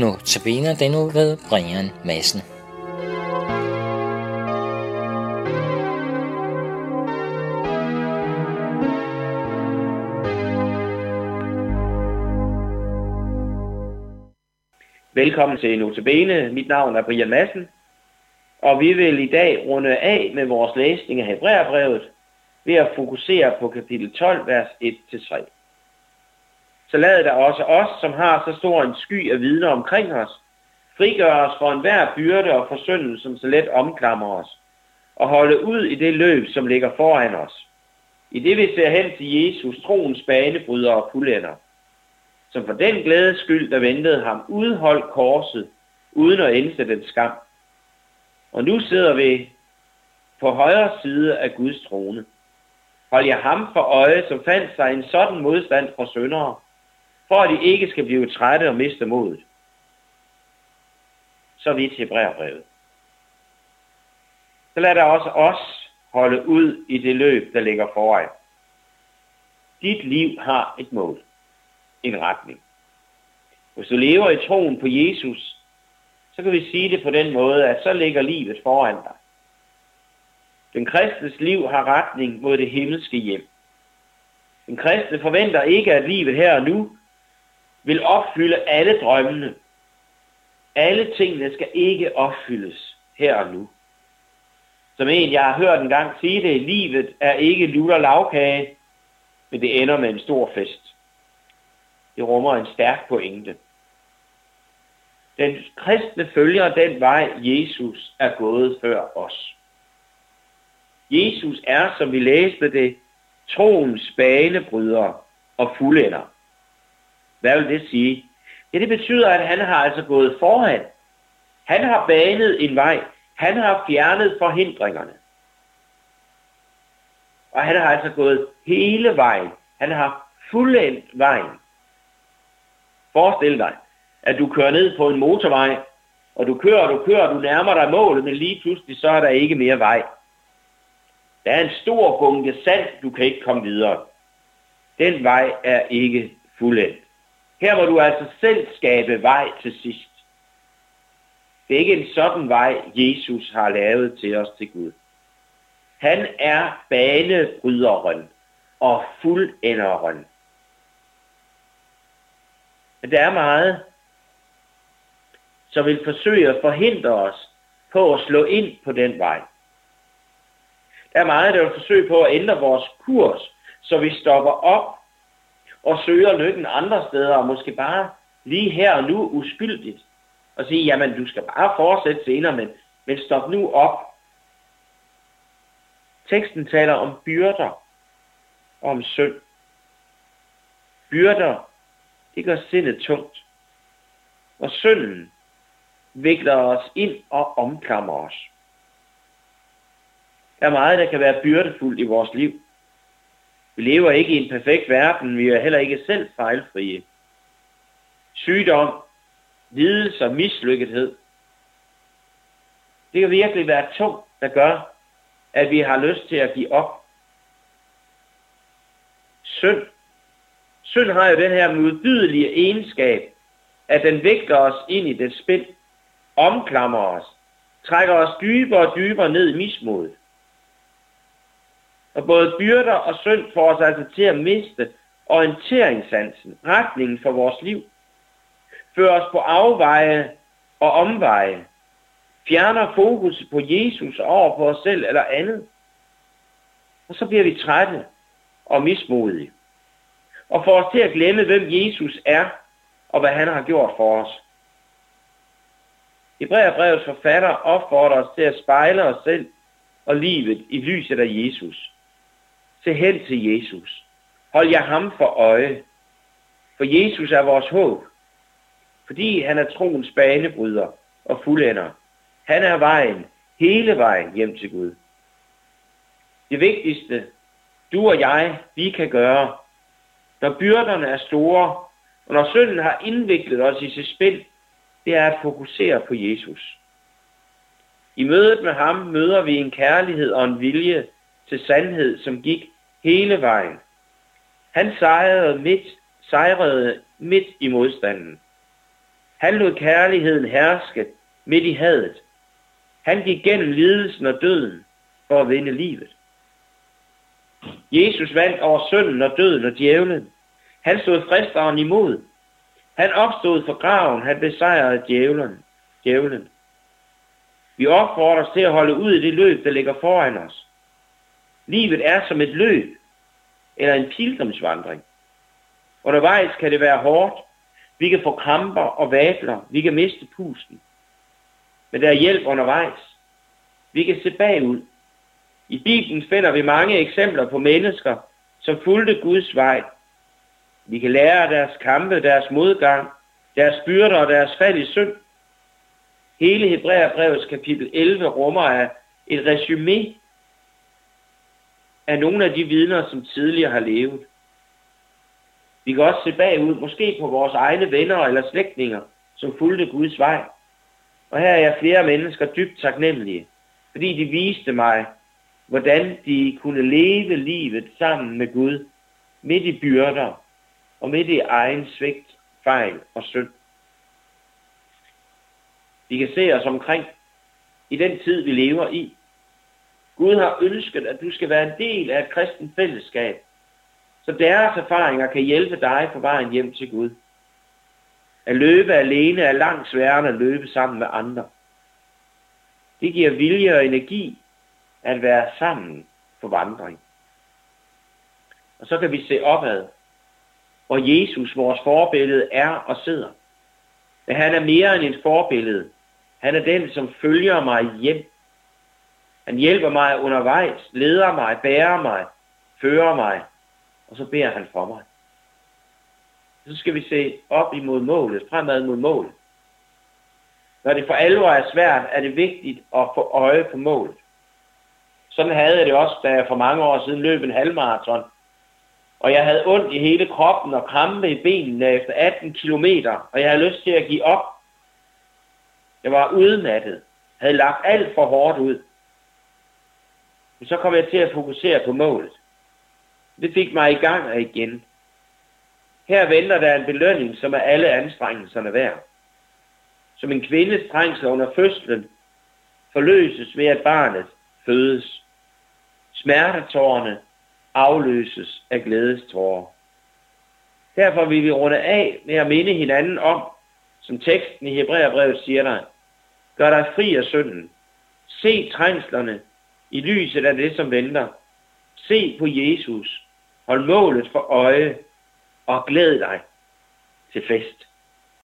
Nu tabiner den nu ved Brian Madsen. Velkommen til Notabene. Mit navn er Brian Madsen, og vi vil i dag runde af med vores læsning af Hebræerbrevet ved at fokusere på kapitel 12, vers 1-3 så lad da også os, som har så stor en sky af vidner omkring os, frigøre os for enhver byrde og forsyndelse, som så let omklamrer os, og holde ud i det løb, som ligger foran os. I det vi ser hen til Jesus, troens banebryder og fuldender, som for den glædes skyld, der ventede ham, udholdt korset, uden at indse den skam. Og nu sidder vi på højre side af Guds trone. Hold jer ham for øje, som fandt sig en sådan modstand fra syndere, for at de ikke skal blive trætte og miste modet. Så vi til brevbrevet. Så lad der også os holde ud i det løb, der ligger foran. Dit liv har et mål, en retning. Hvis du lever i troen på Jesus, så kan vi sige det på den måde, at så ligger livet foran dig. Den kristnes liv har retning mod det himmelske hjem. Den kristne forventer ikke, at livet her og nu vil opfylde alle drømmene. Alle tingene skal ikke opfyldes her og nu. Som en, jeg har hørt en gang sige det, livet er ikke lutter lavkage, men det ender med en stor fest. Det rummer en stærk pointe. Den kristne følger den vej, Jesus er gået før os. Jesus er, som vi læste det, troens banebryder og fuldender. Hvad vil det sige? Ja, det betyder, at han har altså gået foran. Han har banet en vej. Han har fjernet forhindringerne. Og han har altså gået hele vejen. Han har fuldendt vejen. Forestil dig, at du kører ned på en motorvej, og du kører, du kører, du nærmer dig målet, men lige pludselig så er der ikke mere vej. Der er en stor bunke sand, du kan ikke komme videre. Den vej er ikke fuldendt. Her må du altså selv skabe vej til sidst. Det er ikke en sådan vej, Jesus har lavet til os til Gud. Han er banebryderen og fuldenderen. Men der er meget, som vil forsøge at forhindre os på at slå ind på den vej. Der er meget, der vil forsøge på at ændre vores kurs, så vi stopper op og søger lykken andre steder, og måske bare lige her og nu uskyldigt, og sige, jamen du skal bare fortsætte senere, men, men stop nu op. Teksten taler om byrder og om synd. Byrder, det gør sindet tungt. Og synden vikler os ind og omklamrer os. Der er meget, der kan være byrdefuldt i vores liv. Vi lever ikke i en perfekt verden, vi er heller ikke selv fejlfrie. Sygdom, lidelse og mislykkethed. Det kan virkelig være tungt, der gør, at vi har lyst til at give op. Synd. Synd har jo den her modbydelige egenskab, at den vægter os ind i det spil, omklamrer os, trækker os dybere og dybere ned i mismodet. Og både byrder og synd får os altså til at miste orienteringssansen, retningen for vores liv. Fører os på afveje og omveje. Fjerner fokus på Jesus over på os selv eller andet. Og så bliver vi trætte og mismodige. Og får os til at glemme, hvem Jesus er og hvad han har gjort for os. Hebræerbrevets forfatter opfordrer os til at spejle os selv og livet i lyset af Jesus. Se hen til Jesus. Hold jer ham for øje. For Jesus er vores håb. Fordi han er troens banebryder og fuldender. Han er vejen, hele vejen hjem til Gud. Det vigtigste, du og jeg, vi kan gøre, når byrderne er store, og når synden har indviklet os i sit spil, det er at fokusere på Jesus. I mødet med ham møder vi en kærlighed og en vilje til sandhed, som gik hele vejen. Han sejrede midt, sejrede midt i modstanden. Han lod kærligheden herske midt i hadet. Han gik gennem lidelsen og døden for at vinde livet. Jesus vandt over synden og døden og djævlen. Han stod fristeren imod. Han opstod fra graven. Han besejrede djævlen. djævlen. Vi opfordres til at holde ud i det løb, der ligger foran os. Livet er som et løb, eller en pilgrimsvandring. Undervejs kan det være hårdt. Vi kan få kramper og vabler. Vi kan miste pusten. Men der er hjælp undervejs. Vi kan se bagud. I Bibelen finder vi mange eksempler på mennesker, som fulgte Guds vej. Vi kan lære af deres kampe, deres modgang, deres byrder og deres fald i synd. Hele Hebræerbrevets kapitel 11 rummer af et resume af nogle af de vidner, som tidligere har levet. Vi kan også se bagud, måske på vores egne venner eller slægtninger, som fulgte Guds vej. Og her er jeg flere mennesker dybt taknemmelige, fordi de viste mig, hvordan de kunne leve livet sammen med Gud, midt i byrder og midt i egen svigt, fejl og synd. Vi kan se os omkring i den tid, vi lever i. Gud har ønsket, at du skal være en del af et kristent fællesskab, så deres erfaringer kan hjælpe dig på vejen hjem til Gud. At løbe alene er langt sværere end at løbe sammen med andre. Det giver vilje og energi at være sammen på vandring. Og så kan vi se opad, hvor Jesus, vores forbillede, er og sidder. Men han er mere end et forbillede. Han er den, som følger mig hjem. Han hjælper mig undervejs, leder mig, bærer mig, fører mig, og så beder han for mig. Så skal vi se op imod målet, fremad mod målet. Når det for alvor er svært, er det vigtigt at få øje på målet. Sådan havde jeg det også, da jeg for mange år siden løb en halvmarathon. Og jeg havde ondt i hele kroppen og krampe i benene efter 18 kilometer, og jeg havde lyst til at give op. Jeg var udmattet, havde lagt alt for hårdt ud. Men så kom jeg til at fokusere på målet. Det fik mig i gang og igen. Her venter der en belønning, som er alle anstrengelserne værd. Som en kvindes trængsel under fødslen forløses ved, at barnet fødes. Smertetårerne afløses af glædestårer. Derfor vil vi runde af med at minde hinanden om, som teksten i Hebræerbrevet siger dig, gør dig fri af synden. Se trængslerne i lyset af det, som venter. Se på Jesus. Hold målet for øje og glæd dig til fest.